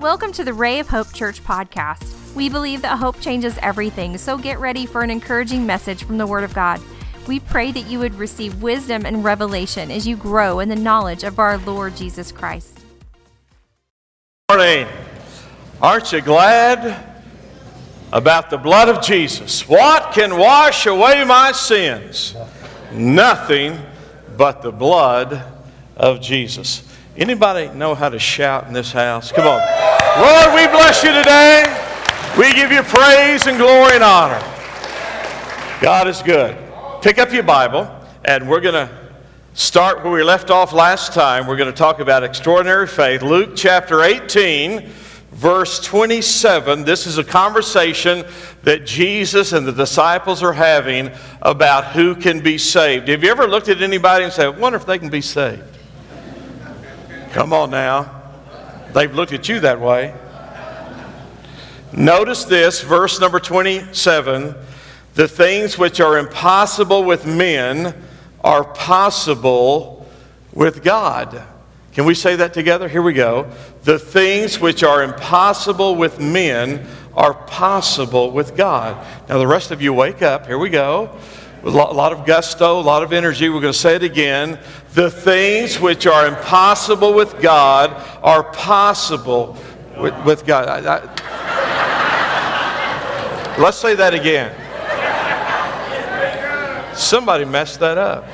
Welcome to the Ray of Hope Church podcast. We believe that hope changes everything, so get ready for an encouraging message from the Word of God. We pray that you would receive wisdom and revelation as you grow in the knowledge of our Lord Jesus Christ. Morning. Aren't you glad about the blood of Jesus? What can wash away my sins? Nothing but the blood of Jesus. Anybody know how to shout in this house? Come on. Lord, we bless you today. We give you praise and glory and honor. God is good. Pick up your Bible, and we're going to start where we left off last time. We're going to talk about extraordinary faith. Luke chapter 18, verse 27. This is a conversation that Jesus and the disciples are having about who can be saved. Have you ever looked at anybody and said, I wonder if they can be saved? Come on now. They've looked at you that way. Notice this, verse number 27 the things which are impossible with men are possible with God. Can we say that together? Here we go. The things which are impossible with men are possible with God. Now, the rest of you wake up. Here we go. A lot of gusto, a lot of energy. We're going to say it again. The things which are impossible with God are possible with, with God. I, I, let's say that again. Somebody messed that up.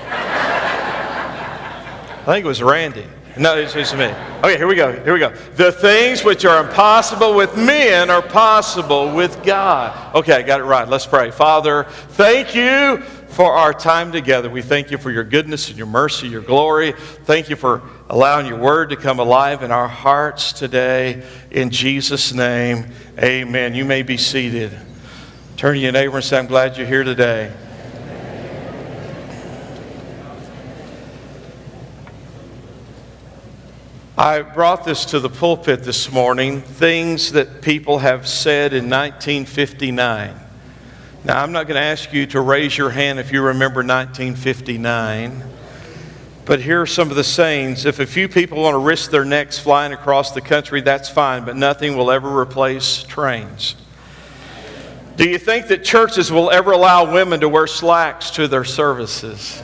I think it was Randy. No, it's, it's me. Okay, here we go. Here we go. The things which are impossible with men are possible with God. Okay, I got it right. Let's pray. Father, thank you for our time together. We thank you for your goodness and your mercy, your glory. Thank you for allowing your word to come alive in our hearts today. In Jesus' name, amen. You may be seated. Turn to your neighbor and say, I'm glad you're here today. I brought this to the pulpit this morning things that people have said in 1959. Now, I'm not going to ask you to raise your hand if you remember 1959, but here are some of the sayings. If a few people want to risk their necks flying across the country, that's fine, but nothing will ever replace trains. Do you think that churches will ever allow women to wear slacks to their services?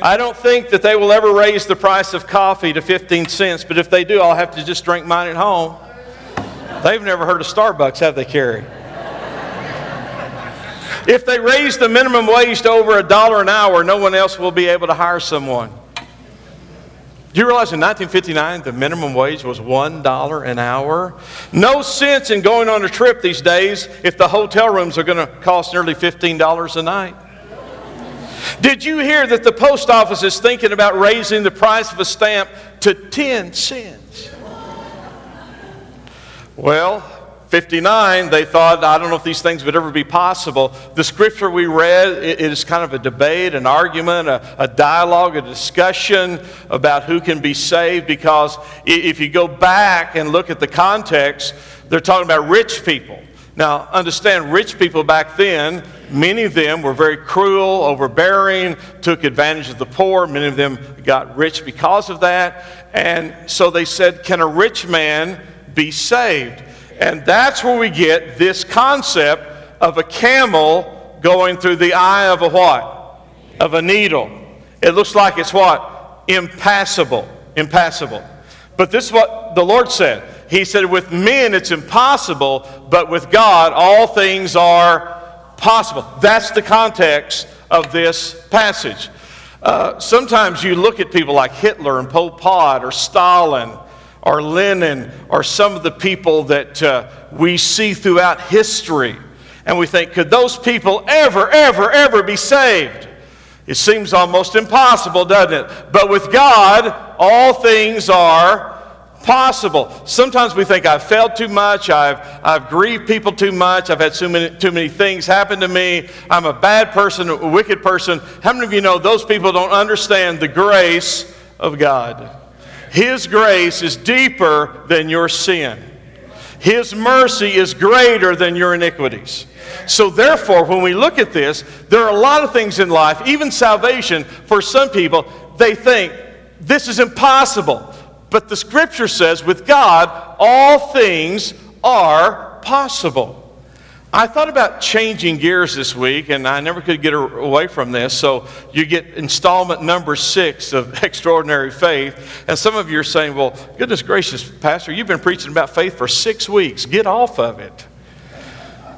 I don't think that they will ever raise the price of coffee to 15 cents, but if they do, I'll have to just drink mine at home. They've never heard of Starbucks, have they, Carrie? If they raise the minimum wage to over a dollar an hour, no one else will be able to hire someone. Do you realize in 1959 the minimum wage was $1 an hour? No sense in going on a trip these days if the hotel rooms are going to cost nearly $15 a night. Did you hear that the post office is thinking about raising the price of a stamp to 10 cents? Well, 59, they thought, I don't know if these things would ever be possible. The scripture we read it is kind of a debate, an argument, a, a, dialogue, a discussion about who can be saved because if you go back and look at the context, they're talking about rich people. Now, understand, rich people back then, many of them were very cruel, overbearing, took advantage of the poor. Many of them got rich because of that. And so they said, Can a rich man be saved? And that's where we get this concept of a camel going through the eye of a what? Of a needle. It looks like it's what? Impassable. Impassable. But this is what the Lord said. He said, With men it's impossible, but with God all things are possible. That's the context of this passage. Uh, sometimes you look at people like Hitler and Pol Pot or Stalin or Lenin or some of the people that uh, we see throughout history. And we think, could those people ever, ever, ever be saved? It seems almost impossible, doesn't it? But with God, all things are possible. Sometimes we think I've failed too much, I've, I've grieved people too much, I've had too many, too many things happen to me, I'm a bad person, a wicked person. How many of you know those people don't understand the grace of God? His grace is deeper than your sin. His mercy is greater than your iniquities. So, therefore, when we look at this, there are a lot of things in life, even salvation, for some people, they think this is impossible. But the scripture says, with God, all things are possible. I thought about changing gears this week, and I never could get away from this. So you get installment number six of Extraordinary Faith. And some of you are saying, well, goodness gracious, Pastor, you've been preaching about faith for six weeks. Get off of it.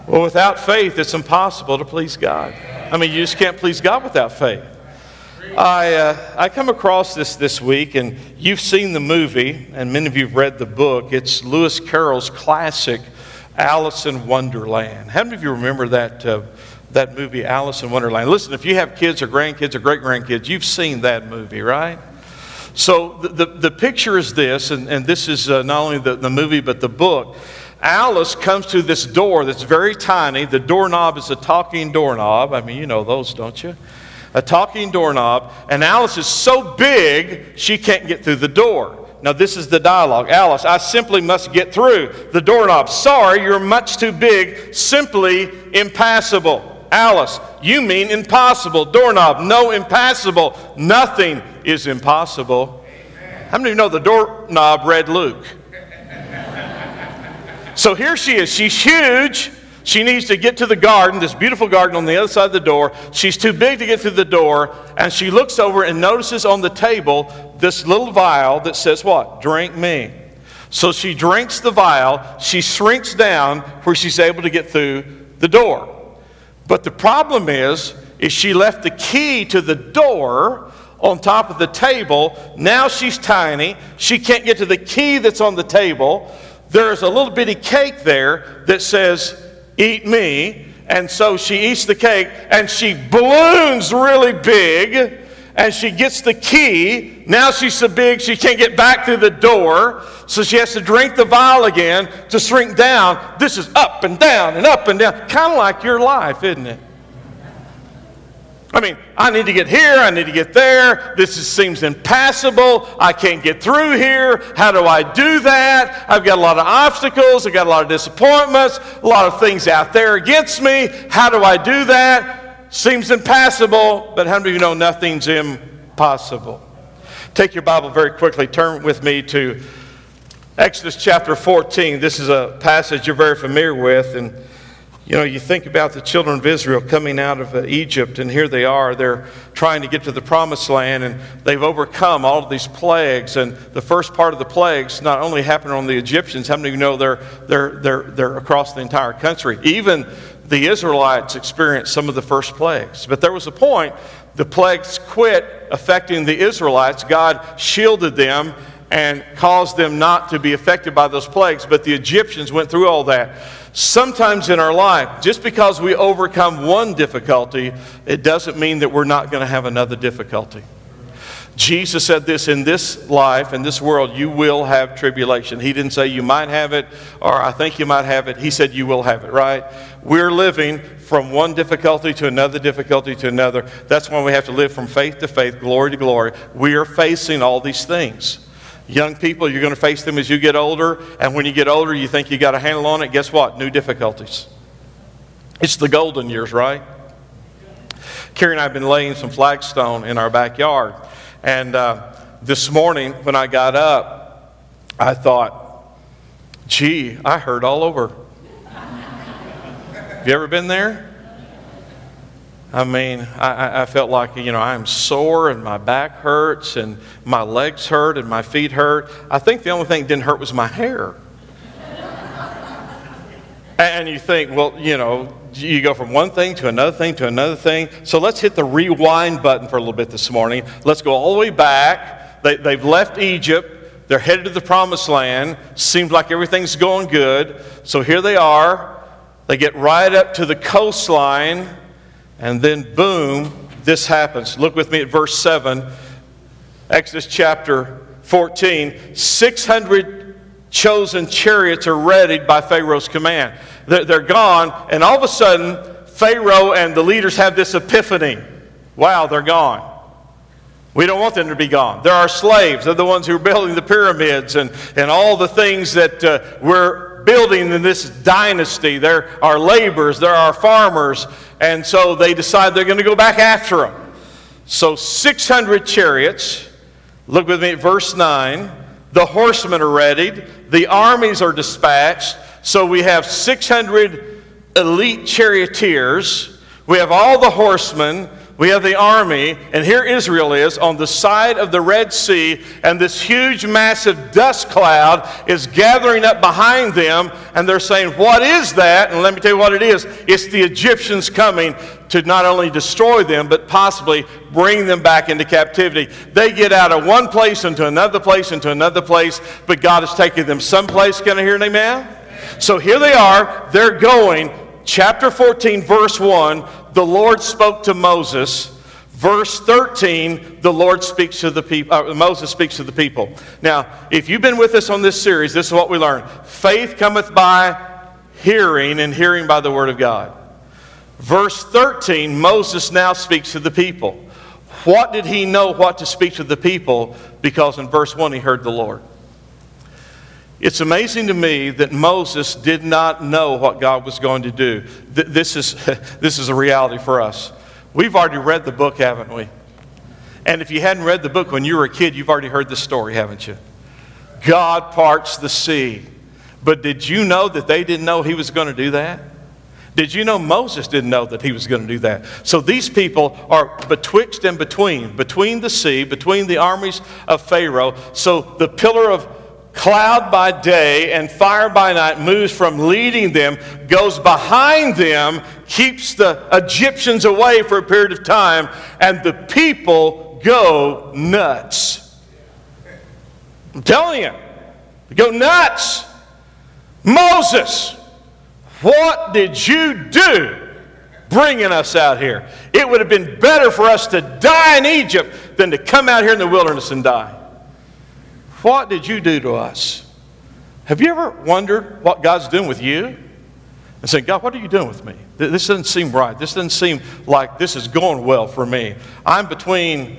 Well, without faith, it's impossible to please God. I mean, you just can't please God without faith. I, uh, I come across this this week, and you've seen the movie, and many of you have read the book. It's Lewis Carroll's classic Alice in Wonderland. How many of you remember that, uh, that movie, Alice in Wonderland? Listen, if you have kids or grandkids or great grandkids, you've seen that movie, right? So the, the, the picture is this, and, and this is uh, not only the, the movie but the book. Alice comes to this door that's very tiny. The doorknob is a talking doorknob. I mean, you know those, don't you? A talking doorknob. And Alice is so big, she can't get through the door. Now, this is the dialogue. Alice, I simply must get through the doorknob. Sorry, you're much too big. Simply impassable. Alice, you mean impossible. Doorknob, no, impassable. Nothing is impossible. How many of you know the doorknob read Luke? so here she is. She's huge. She needs to get to the garden, this beautiful garden on the other side of the door. She's too big to get through the door, and she looks over and notices on the table this little vial that says, What? Drink me. So she drinks the vial, she shrinks down where she's able to get through the door. But the problem is, is she left the key to the door on top of the table. Now she's tiny. She can't get to the key that's on the table. There's a little bitty cake there that says, Eat me. And so she eats the cake and she balloons really big and she gets the key. Now she's so big she can't get back through the door. So she has to drink the vial again to shrink down. This is up and down and up and down. Kind of like your life, isn't it? I mean, I need to get here, I need to get there. This is, seems impassable. I can't get through here. How do I do that? I've got a lot of obstacles, I've got a lot of disappointments, a lot of things out there against me. How do I do that? Seems impassable, but how of you know nothing's impossible? Take your Bible very quickly, turn with me to Exodus chapter 14. This is a passage you're very familiar with, and you know, you think about the children of Israel coming out of uh, Egypt, and here they are. They're trying to get to the promised land, and they've overcome all of these plagues. And the first part of the plagues not only happened on the Egyptians, how many of you know they're, they're, they're, they're across the entire country? Even the Israelites experienced some of the first plagues. But there was a point the plagues quit affecting the Israelites. God shielded them and caused them not to be affected by those plagues, but the Egyptians went through all that. Sometimes in our life, just because we overcome one difficulty, it doesn't mean that we're not going to have another difficulty. Jesus said this in this life, in this world, you will have tribulation. He didn't say you might have it or I think you might have it. He said you will have it, right? We're living from one difficulty to another difficulty to another. That's why we have to live from faith to faith, glory to glory. We are facing all these things. Young people, you're going to face them as you get older. And when you get older, you think you got a handle on it. Guess what? New difficulties. It's the golden years, right? Carrie and I have been laying some flagstone in our backyard. And uh, this morning, when I got up, I thought, gee, I hurt all over. have you ever been there? I mean, I, I, felt like, you know, I'm sore and my back hurts and my legs hurt and my feet hurt. I think the only thing that didn't hurt was my hair. and you think, well, you know, you go from one thing to another thing to another thing. So let's hit the rewind button for a little bit this morning. Let's go all the way back. They, they've left Egypt. They're headed to the promised land. Seems like everything's going good. So here they are. They get right up to the coastline and then, boom, this happens. Look with me at verse 7, Exodus chapter 14. 600 chosen chariots are readied by Pharaoh's command. They're, gone, and all of a sudden, Pharaoh and the leaders have this epiphany. Wow, they're gone. We don't want them to be gone. They're our slaves. They're the ones who are building the pyramids and, and all the things that uh, we're building in this dynasty. They're our laborers, they're our farmers. And so they decide they're going to go back after them. So 600 chariots. Look with me at verse 9. The horsemen are readied. The armies are dispatched. So we have 600 elite charioteers. We have all the horsemen. We have the army, and here Israel is on the side of the Red Sea, and this huge, massive dust cloud is gathering up behind them, and they're saying, What is that? And let me tell you what it is it's the Egyptians coming to not only destroy them, but possibly bring them back into captivity. They get out of one place into another place into another place, but God is taking them someplace. Can I hear an amen? So here they are, they're going. Chapter 14, verse 1 the Lord spoke to Moses. Verse 13, the Lord speaks to the people, uh, Moses speaks to the people. Now, if you've been with us on this series, this is what we learned. Faith cometh by hearing, and hearing by the word of God. Verse 13, Moses now speaks to the people. What did he know what to speak to the people? Because in verse 1, he heard the Lord. It's amazing to me that Moses did not know what God was going to do. This is, this is a reality for us. We've already read the book, haven't we? And if you hadn't read the book when you were a kid, you've already heard the story, haven't you? God parts the sea. But did you know that they didn't know he was going to do that? Did you know Moses didn't know that he was going to do that? So these people are betwixt and between, between the sea, between the armies of Pharaoh. So the pillar of cloud by day and fire by night moves from leading them, goes behind them, keeps the Egyptians away for a period of time, and the people go nuts. I'm telling you, they go nuts. Moses, what did you do bringing us out here? It would have been better for us to die in Egypt than to come out here in the wilderness and die. What did you do to us? Have you ever wondered what God's doing with you? And saying, God, what are you doing with me? This doesn't seem right. This doesn't seem like this is going well for me. I'm between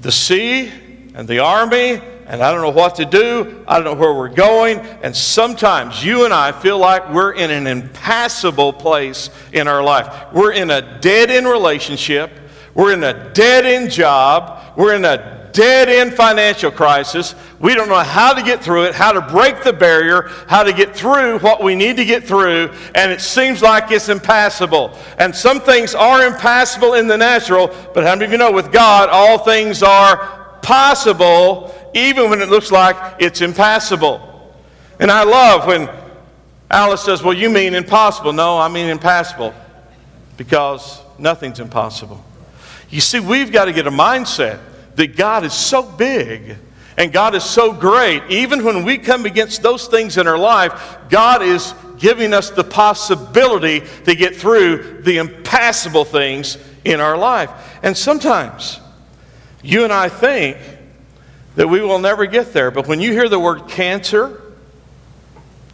the sea and the army, and I don't know what to do. I don't know where we're going. And sometimes you and I feel like we're in an impassable place in our life. We're in a dead end relationship. We're in a dead end job. We're in a dead end financial crisis. We don't know how to get through it, how to break the barrier, how to get through what we need to get through, and it seems like it's impassable. And some things are impassable in the natural, but how many of you know with God, all things are possible, even when it looks like it's impassable? And I love when Alice says, Well, you mean impossible. No, I mean impassable because nothing's impossible. You see, we've got to get a mindset that God is so big and God is so great. Even when we come against those things in our life, God is giving us the possibility to get through the impassable things in our life. And sometimes you and I think that we will never get there, but when you hear the word cancer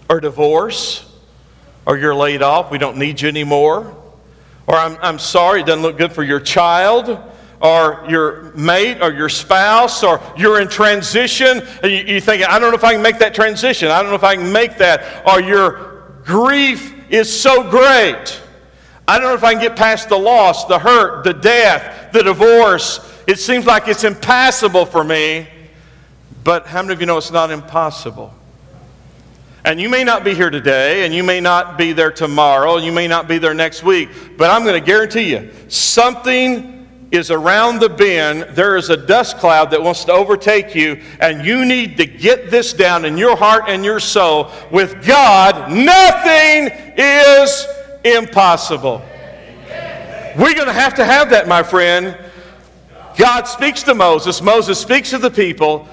or divorce, or you're laid off, we don't need you anymore, or I'm, I'm sorry, it doesn't look good for your child, or your mate or your spouse or you're in transition and you, you think, I don't know if I can make that transition. I don't know if I can make that. Or your grief is so great. I don't know if I can get past the loss, the hurt, the death, the divorce. It seems like it's impassable for me. But how many of you know it's not impossible? And you may not be here today, and you may not be there tomorrow, and you may not be there next week, but I'm going to guarantee you something is around the bend, there is a dust cloud that wants to overtake you, and you need to get this down in your heart and your soul. With God, nothing is impossible. We're going to have to have that, my friend. God speaks to Moses, Moses speaks to the people.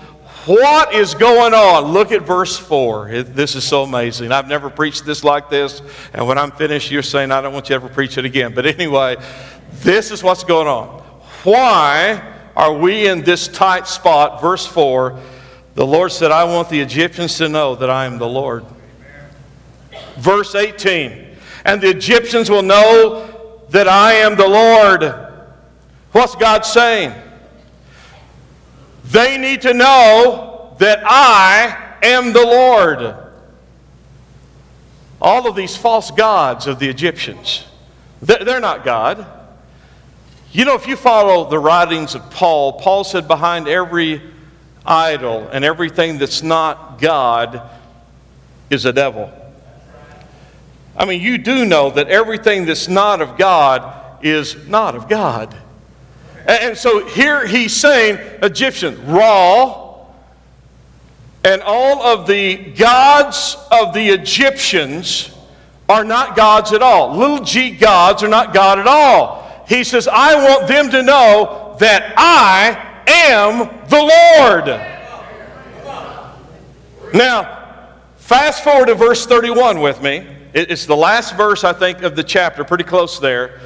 What is going on? Look at verse 4. This is so amazing. I've never preached this like this, and when I'm finished, you're saying, I don't want you to ever preach it again. But anyway, this is what's going on. Why are we in this tight spot? Verse 4 The Lord said, I want the Egyptians to know that I am the Lord. Verse 18 And the Egyptians will know that I am the Lord. What's God saying? They need to know that I am the Lord. All of these false gods of the Egyptians, they're not God. You know, if you follow the writings of Paul, Paul said behind every idol and everything that's not God is a devil. I mean, you do know that everything that's not of God is not of God. And so here he's saying Egyptian, Ra, and all of the gods of the Egyptians are not gods at all. Little g gods are not God at all. He says, I want them to know that I am the Lord. Now, fast forward to verse 31 with me. It's the last verse, I think, of the chapter, pretty close there.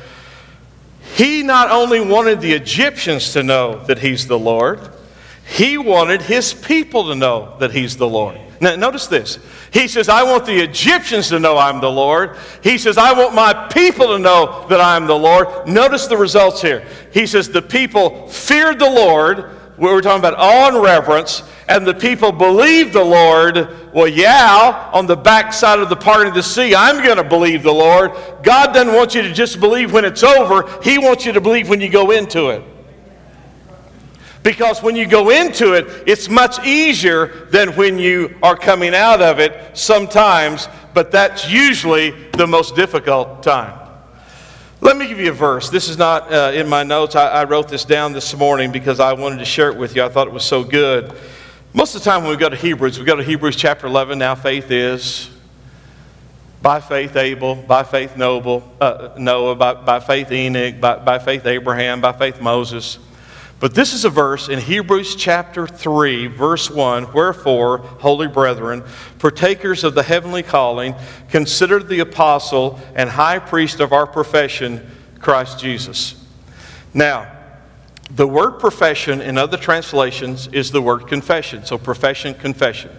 He not only wanted the Egyptians to know that he's the Lord, he wanted his people to know that he's the Lord. Now, notice this. He says, I want the Egyptians to know I'm the Lord. He says, I want my people to know that I'm the Lord. Notice the results here. He says, the people feared the Lord. We're talking about awe and reverence. And the people believed the Lord. Well, yeah, on the backside of the part of the sea, I'm going to believe the Lord. God doesn't want you to just believe when it's over, He wants you to believe when you go into it. Because when you go into it, it's much easier than when you are coming out of it sometimes, but that's usually the most difficult time. Let me give you a verse. This is not uh, in my notes. I, I wrote this down this morning because I wanted to share it with you. I thought it was so good. Most of the time when we go to Hebrews, we go to Hebrews chapter 11. Now faith is by faith Abel, by faith Noble, uh, Noah, by, by faith Enoch, by, by faith Abraham, by faith Moses. But this is a verse in Hebrews chapter 3, verse 1 Wherefore, holy brethren, partakers of the heavenly calling, consider the apostle and high priest of our profession, Christ Jesus. Now, the word profession in other translations is the word confession. So, profession, confession.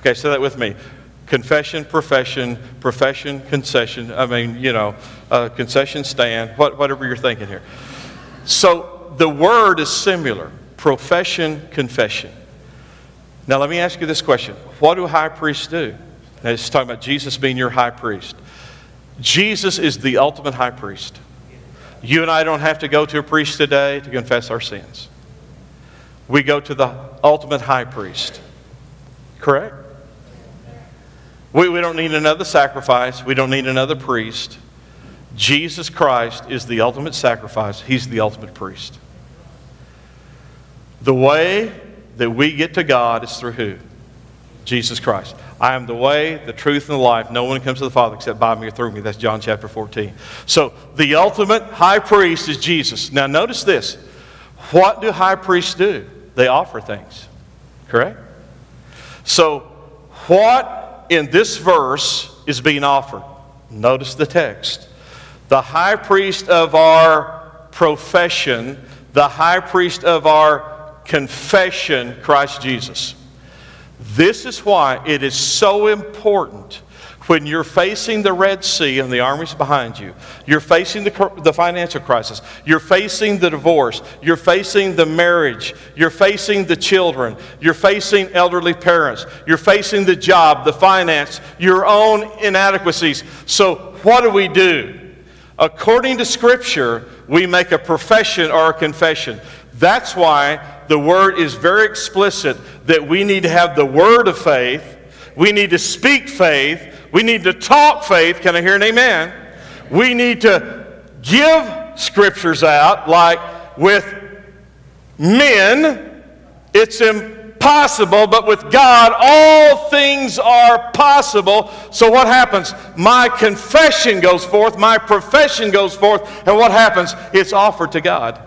Okay, say that with me. Confession, profession, profession, concession. I mean, you know, uh, concession stand, what, whatever you're thinking here. So, the word is similar profession, confession. Now, let me ask you this question What do high priests do? Now, it's talking about Jesus being your high priest. Jesus is the ultimate high priest. You and I don't have to go to a priest today to confess our sins. We go to the ultimate high priest. Correct? We, we don't need another sacrifice. We don't need another priest. Jesus Christ is the ultimate sacrifice, He's the ultimate priest. The way that we get to God is through who? Jesus Christ. I am the way, the truth, and the life. No one comes to the Father except by me or through me. That's John chapter 14. So the ultimate high priest is Jesus. Now notice this. What do high priests do? They offer things. Correct? So what in this verse is being offered? Notice the text the high priest of our profession, the high priest of our confession, Christ Jesus. This is why it is so important when you're facing the Red Sea and the armies behind you, you're facing the, the financial crisis, you're facing the divorce, you're facing the marriage, you're facing the children, you're facing elderly parents, you're facing the job, the finance, your own inadequacies. So, what do we do? According to Scripture, we make a profession or a confession. That's why the word is very explicit that we need to have the word of faith, we need to speak faith, we need to talk faith. Can I hear an amen? We need to give scriptures out like with men, it's impossible possible, but with God, all things are possible. So what happens? My confession goes forth, my profession goes forth, and what happens? It's offered to God.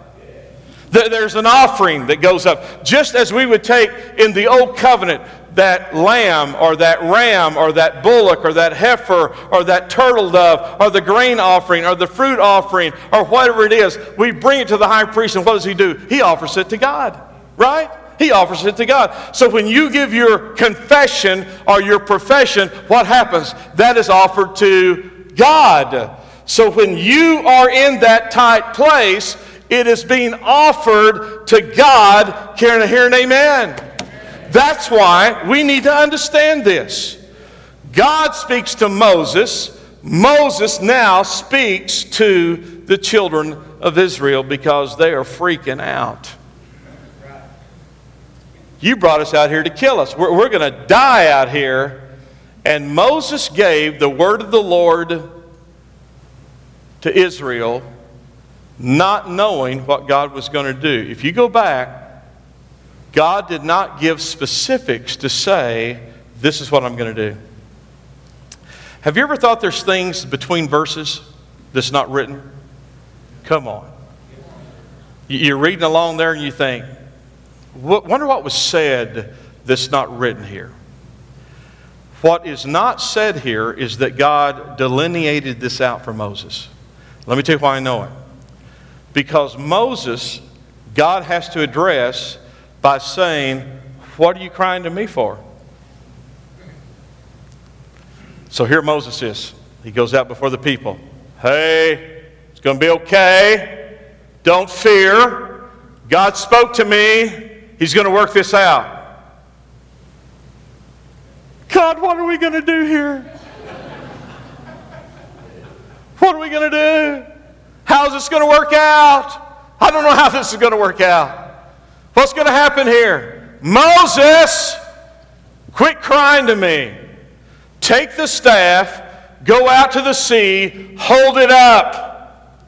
There's an offering that goes up. Just as we would take in the old covenant that lamb or that ram or that bullock or that heifer or that turtle dove or the grain offering or the fruit offering or whatever it is, we bring it to the high priest, and what does he do? He offers it to God, right? He offers it to God. So when you give your confession or your profession, what happens? That is offered to God. So when you are in that tight place, it is being offered to God. Can I hear an amen? That's why we need to understand this. God speaks to Moses. Moses now speaks to the children of Israel because they are freaking out. You brought us out here to kill us. We're, we're going to die out here. And Moses gave the word of the Lord to Israel, not knowing what God was going to do. If you go back, God did not give specifics to say, This is what I'm going to do. Have you ever thought there's things between verses that's not written? Come on. You're reading along there and you think, wonder what was said that's not written here. What is not said here is that God delineated this out for Moses. Let me tell you why I know it. Because Moses, God has to address by saying, What are you crying to me for? So here Moses is. He goes out before the people. Hey, it's going to be okay. Don't fear. God spoke to me. He's going to work this out. God, what are we going to do here? What are we going to do? How's this going to work out? I don't know how this is going to work out. What's going to happen here? Moses, quit crying to me. Take the staff, go out to the sea, hold it up.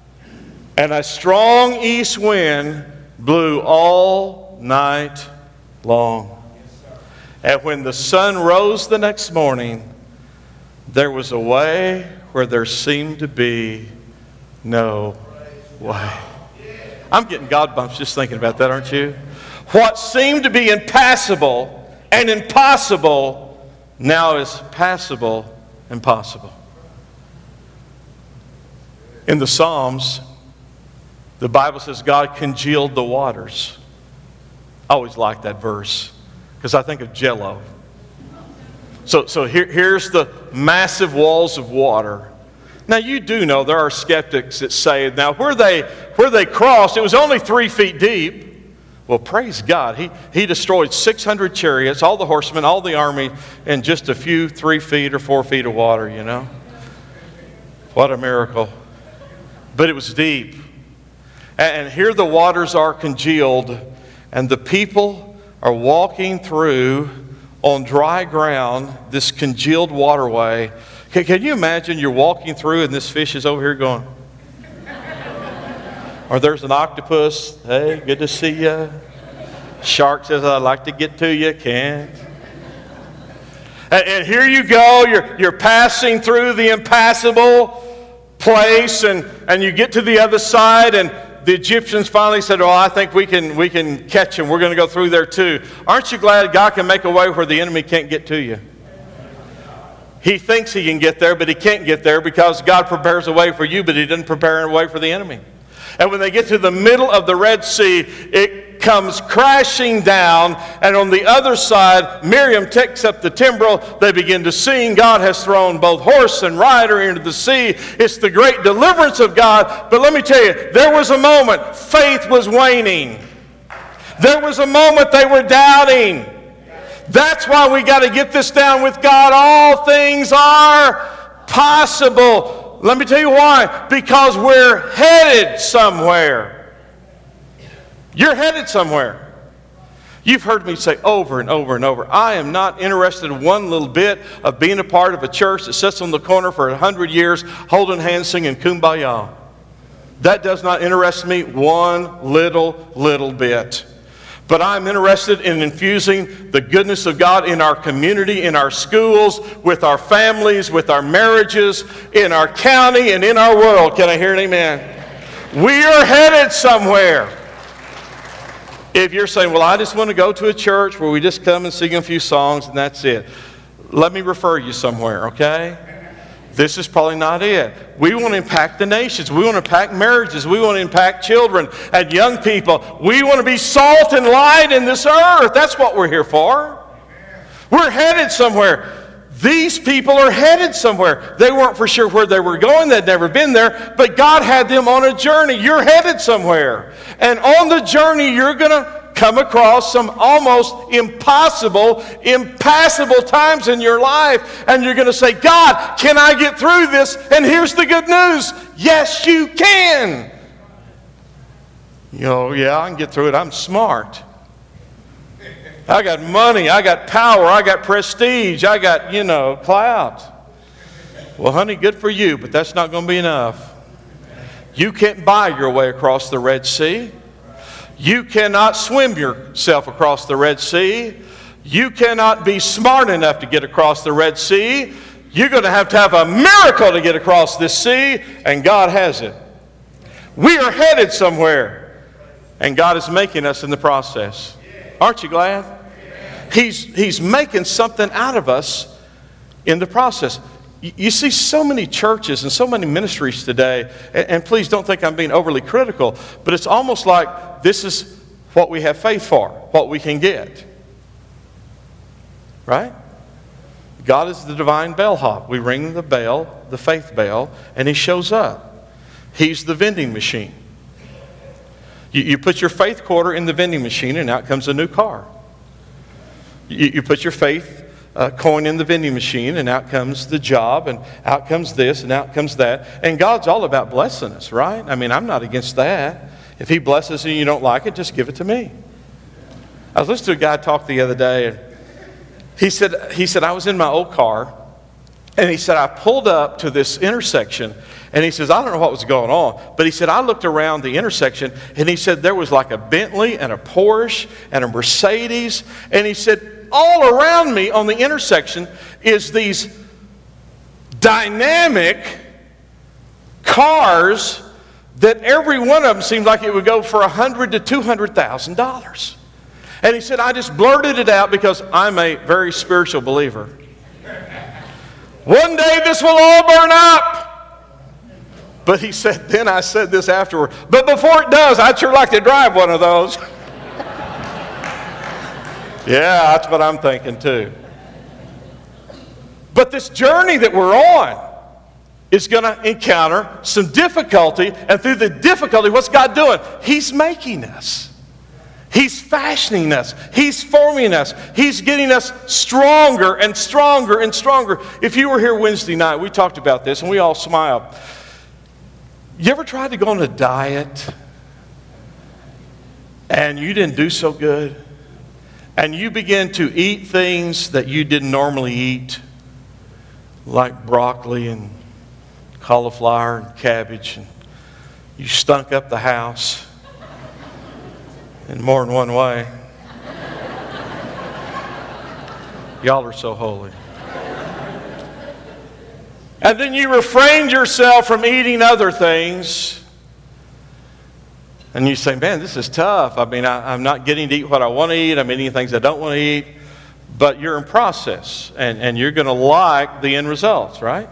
And a strong east wind blew all night long. And when the sun rose the next morning, there was a way where there seemed to be no way. I'm getting God bumps just thinking about that, aren't you? What seemed to be impassable and impossible now is passable and possible. In the Psalms, the Bible says God congealed the waters. I always like that verse because I think of jello. So, so here, here's the massive walls of water. Now, you do know there are skeptics that say, now, where they, where they crossed, it was only three feet deep. Well, praise God. He, he destroyed 600 chariots, all the horsemen, all the army, in just a few three feet or four feet of water, you know? What a miracle. But it was deep. And here the waters are congealed, and the people are walking through on dry ground this congealed waterway. Can, can you imagine you're walking through and this fish is over here going, or there's an octopus, hey, good to see you. Shark says, I'd like to get to you, can't. And, and here you go, you're, you're passing through the impassable place, and, and you get to the other side, and the Egyptians finally said, Oh, I think we can, we can catch him. We're going to go through there too. Aren't you glad God can make a way where the enemy can't get to you? He thinks he can get there, but he can't get there because God prepares a way for you, but he didn't prepare a way for the enemy. And when they get to the middle of the Red Sea, it comes crashing down. And on the other side, Miriam takes up the timbrel. They begin to sing. God has thrown both horse and rider into the sea. It's the great deliverance of God. But let me tell you, there was a moment faith was waning. There was a moment they were doubting. That's why we got to get this down with God. All things are possible. Let me tell you why. Because we're headed somewhere. You're headed somewhere. You've heard me say over and over and over, I am not interested one little bit of being a part of a church that sits on the corner for a hundred years holding hands singing kumbaya. That does not interest me one little, little bit. But I'm interested in infusing the goodness of God in our community, in our schools, with our families, with our marriages, in our county, and in our world. Can I hear an amen? We are headed somewhere. If you're saying, well, I just want to go to a church where we just come and sing a few songs and that's it, let me refer you somewhere, okay? This is probably not it. We want to impact the nations. We want to impact marriages. We want to impact children and young people. We want to be salt and light in this earth. That's what we're here for. We're headed somewhere. These people are headed somewhere. They weren't for sure where they were going, they'd never been there, but God had them on a journey. You're headed somewhere. And on the journey, you're going to come across some almost impossible, impassable times in your life, and you're going to say, God, can I get through this? And here's the good news yes, you can. You know, yeah, I can get through it. I'm smart. I got money, I got power, I got prestige, I got, you know, clout. Well, honey, good for you, but that's not going to be enough. You can't buy your way across the Red Sea. You cannot swim yourself across the Red Sea. You cannot be smart enough to get across the Red Sea. You're going to have to have a miracle to get across this sea, and God has it. We are headed somewhere, and God is making us in the process. Aren't you glad? He's, he's making something out of us in the process. You see so many churches and so many ministries today, and please don't think I'm being overly critical, but it's almost like this is what we have faith for, what we can get. Right? God is the divine bellhop. We ring the bell, the faith bell, and He shows up. He's the vending machine. You, you put your faith quarter in the vending machine, and out comes a new car. You, you put your faith uh, coin in the vending machine, and out comes the job, and out comes this, and out comes that. And God's all about blessing us, right? I mean, I'm not against that. If He blesses and you don't like it, just give it to me. I was listening to a guy talk the other day, and he said, he said, I was in my old car, and he said, I pulled up to this intersection, and he says, I don't know what was going on, but he said, I looked around the intersection, and he said, there was like a Bentley and a Porsche and a Mercedes, and he said, all around me on the intersection is these dynamic cars that every one of them seemed like it would go for a hundred to two hundred thousand dollars. And he said, I just blurted it out because I'm a very spiritual believer. One day this will all burn up. But he said, then I said this afterward. But before it does, I'd sure like to drive one of those. yeah, that's what I'm thinking too. But this journey that we're on is going to encounter some difficulty. And through the difficulty, what's God doing? He's making us. He's fashioning us. He's forming us. He's getting us stronger and stronger and stronger. If you were here Wednesday night, we talked about this and we all smiled. You ever tried to go on a diet and you didn't do so good? And you begin to eat things that you didn't normally eat, like broccoli and cauliflower and cabbage, and you stunk up the house in more than one way. Y'all are so holy. And then you refrained yourself from eating other things. And you say, man, this is tough. I mean, I, am not getting to eat what I want to eat. I'm eating things I don't want to eat. But you're in process, and, and you're going to like the end results, right?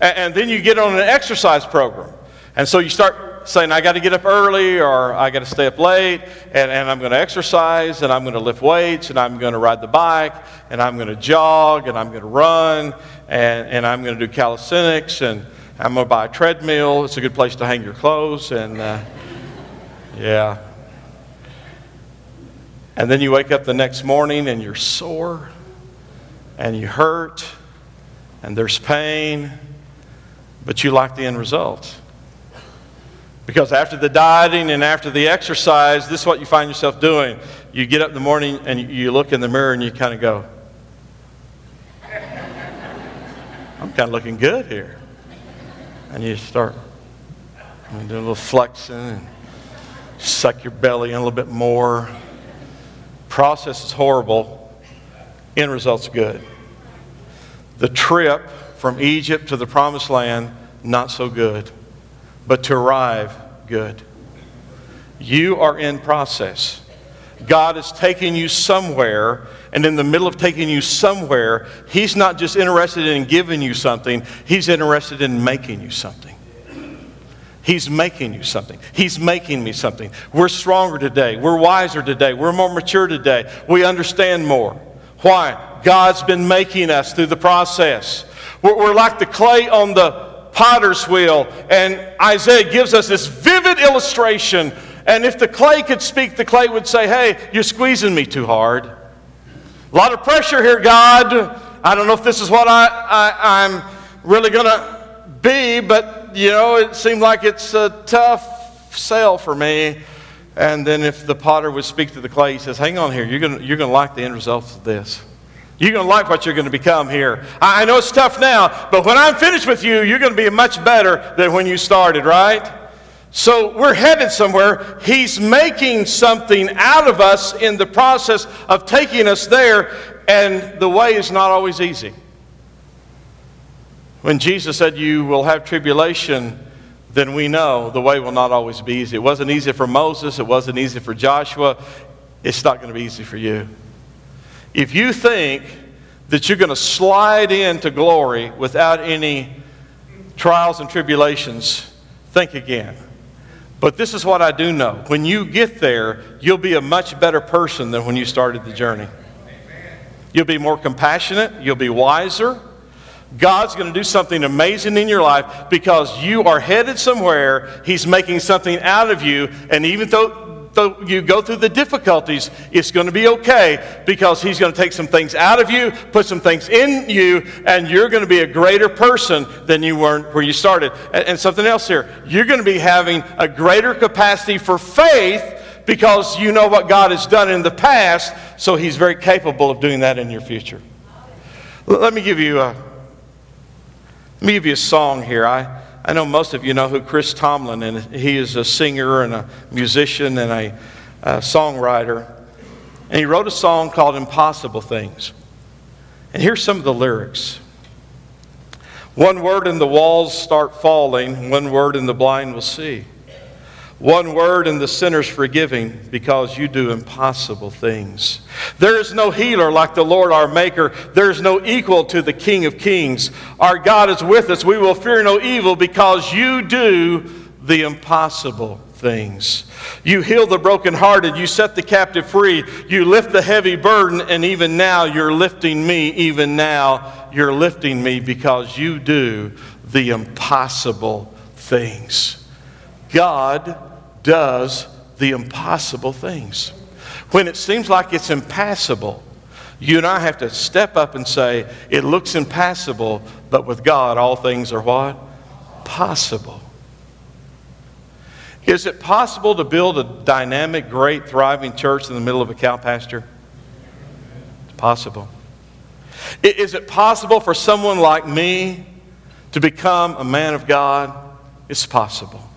And, and then you get on an exercise program. And so you start saying, I got to get up early or I got to stay up late and, and I'm going to exercise and I'm going to lift weights and I'm going to ride the bike and I'm going to jog and I'm going to run and, and I'm going to do calisthenics and I'm going to buy a treadmill. It's a good place to hang your clothes. And uh, yeah. And then you wake up the next morning and you're sore and you hurt and there's pain, but you like the end result. Because after the dieting and after the exercise, this is what you find yourself doing. You get up in the morning and you look in the mirror and you kind of go, I'm kind of looking good here. And you start doing a little flexing and suck your belly in a little bit more. Process is horrible, end result's good. The trip from Egypt to the promised land, not so good but to arrive good. You are in process. God is taking you somewhere, and in the middle of taking you somewhere, He's not just interested in giving you something, He's interested in making you something. He's making you something. He's making me something. We're stronger today. We're wiser today. We're more mature today. We understand more. Why? God's been making us through the process. We're, we're like the clay on the potter's wheel. And Isaiah gives us this vivid illustration. And if the clay could speak, the clay would say, Hey, you're squeezing me too hard. A lot of pressure here, God. I don't know if this is what I, I, I'm really going to be, but, you know, it seemed like it's a tough sell for me. And then if the potter would speak to the clay, he says, Hang on here, you're going you're going to like the end results of this. You're going to like what you're going to become here. I know it's tough now, but when I'm finished with you, you're going to be much better than when you started, right? So we're headed somewhere. He's making something out of us in the process of taking us there, and the way is not always easy. When Jesus said, You will have tribulation, then we know the way will not always be easy. It wasn't easy for Moses, it wasn't easy for Joshua. It's not going to be easy for you. If you think that you're going to slide into glory without any trials and tribulations, think again. But this is what I do know. When you get there, you'll be a much better person than when you started the journey. You'll be more compassionate, you'll be wiser. God's going to do something amazing in your life because you are headed somewhere. He's making something out of you. And even though though you go through the difficulties, it's going to be okay because He's going to take some things out of you, put some things in you, and you're going to be a greater person than you were where you started. And, and something else here you're going to be having a greater capacity for faith because you know what God has done in the past, so He's very capable of doing that in your future. Let me give you a, let me give you a song here. I, I know most of you know who Chris Tomlin is. He is a singer and a musician and a, a songwriter. And he wrote a song called Impossible Things. And here's some of the lyrics. One word and the walls start falling, one word and the blind will see. One word and the sinner's forgiving because you do impossible things. There is no healer like the Lord our Maker. There is no equal to the King of Kings. Our God is with us. We will fear no evil because you do the impossible things. You heal the brokenhearted. You set the captive free. You lift the heavy burden. And even now, you're lifting me. Even now, you're lifting me because you do the impossible things. God does the impossible things. When it seems like it's impassable, you and I have to step up and say, It looks impassable, but with God, all things are what? Possible. Is it possible to build a dynamic, great, thriving church in the middle of a cow pasture? It's possible. Is it possible for someone like me to become a man of God? It's possible.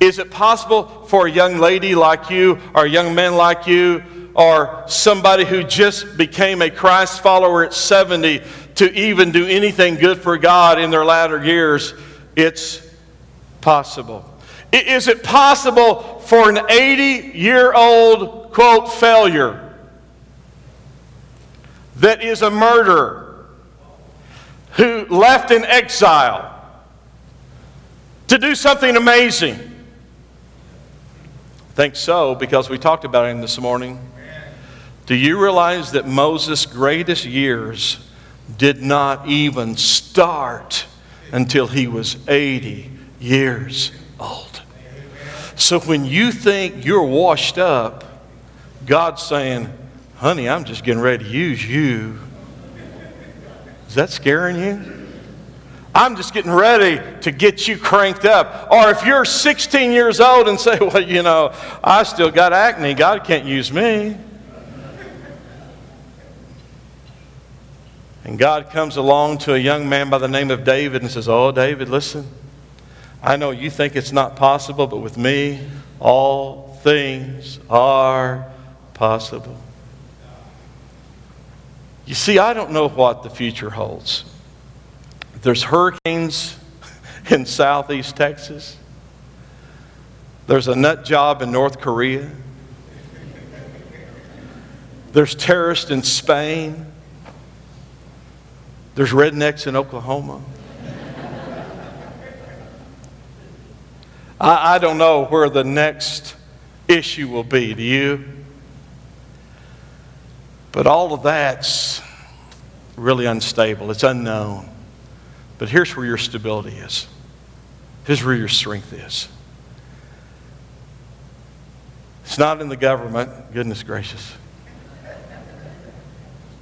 Is it possible for a young lady like you, or a young man like you, or somebody who just became a Christ follower at 70 to even do anything good for God in their latter years? It's possible. Is it possible for an 80 year old, quote, failure that is a murderer who left in exile to do something amazing? Think so because we talked about him this morning. Do you realize that Moses' greatest years did not even start until he was 80 years old? So when you think you're washed up, God's saying, honey, I'm just getting ready to use you. Is that scaring you? I'm just getting ready to get you cranked up. Or if you're 16 years old and say, well, you know, I still got acne, God can't use me. And God comes along to a young man by the name of David and says, Oh, David, listen, I know you think it's not possible, but with me, all things are possible. You see, I don't know what the future holds. There's hurricanes in southeast Texas. There's a nut job in North Korea. There's terrorists in Spain. There's rednecks in Oklahoma. I, I don't know where the next issue will be. Do you? But all of that's really unstable, it's unknown. But here's where your stability is. Here's where your strength is. It's not in the government, goodness gracious.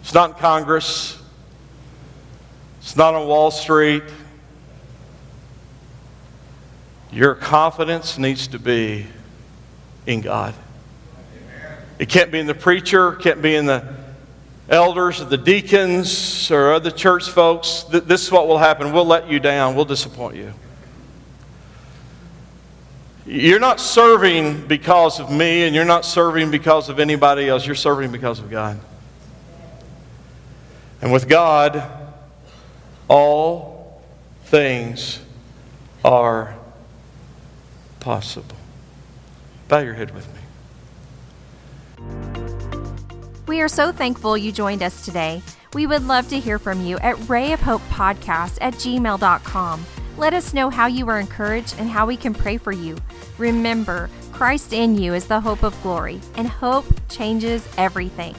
It's not in Congress. It's not on Wall Street. Your confidence needs to be in God. It can't be in the preacher, can't be in the elders or the deacons or other church folks. This is what will happen. We'll let you down, we'll disappoint you. You're not serving because of me, and you're not serving because of anybody else. You're serving because of God. And with God, all things are possible. Bow your head with me. We are so thankful you joined us today. We would love to hear from you at rayofhopepodcast at gmail.com. Let us know how you were encouraged and how we can pray for you. Remember, Christ in you is the hope of glory, and hope changes everything.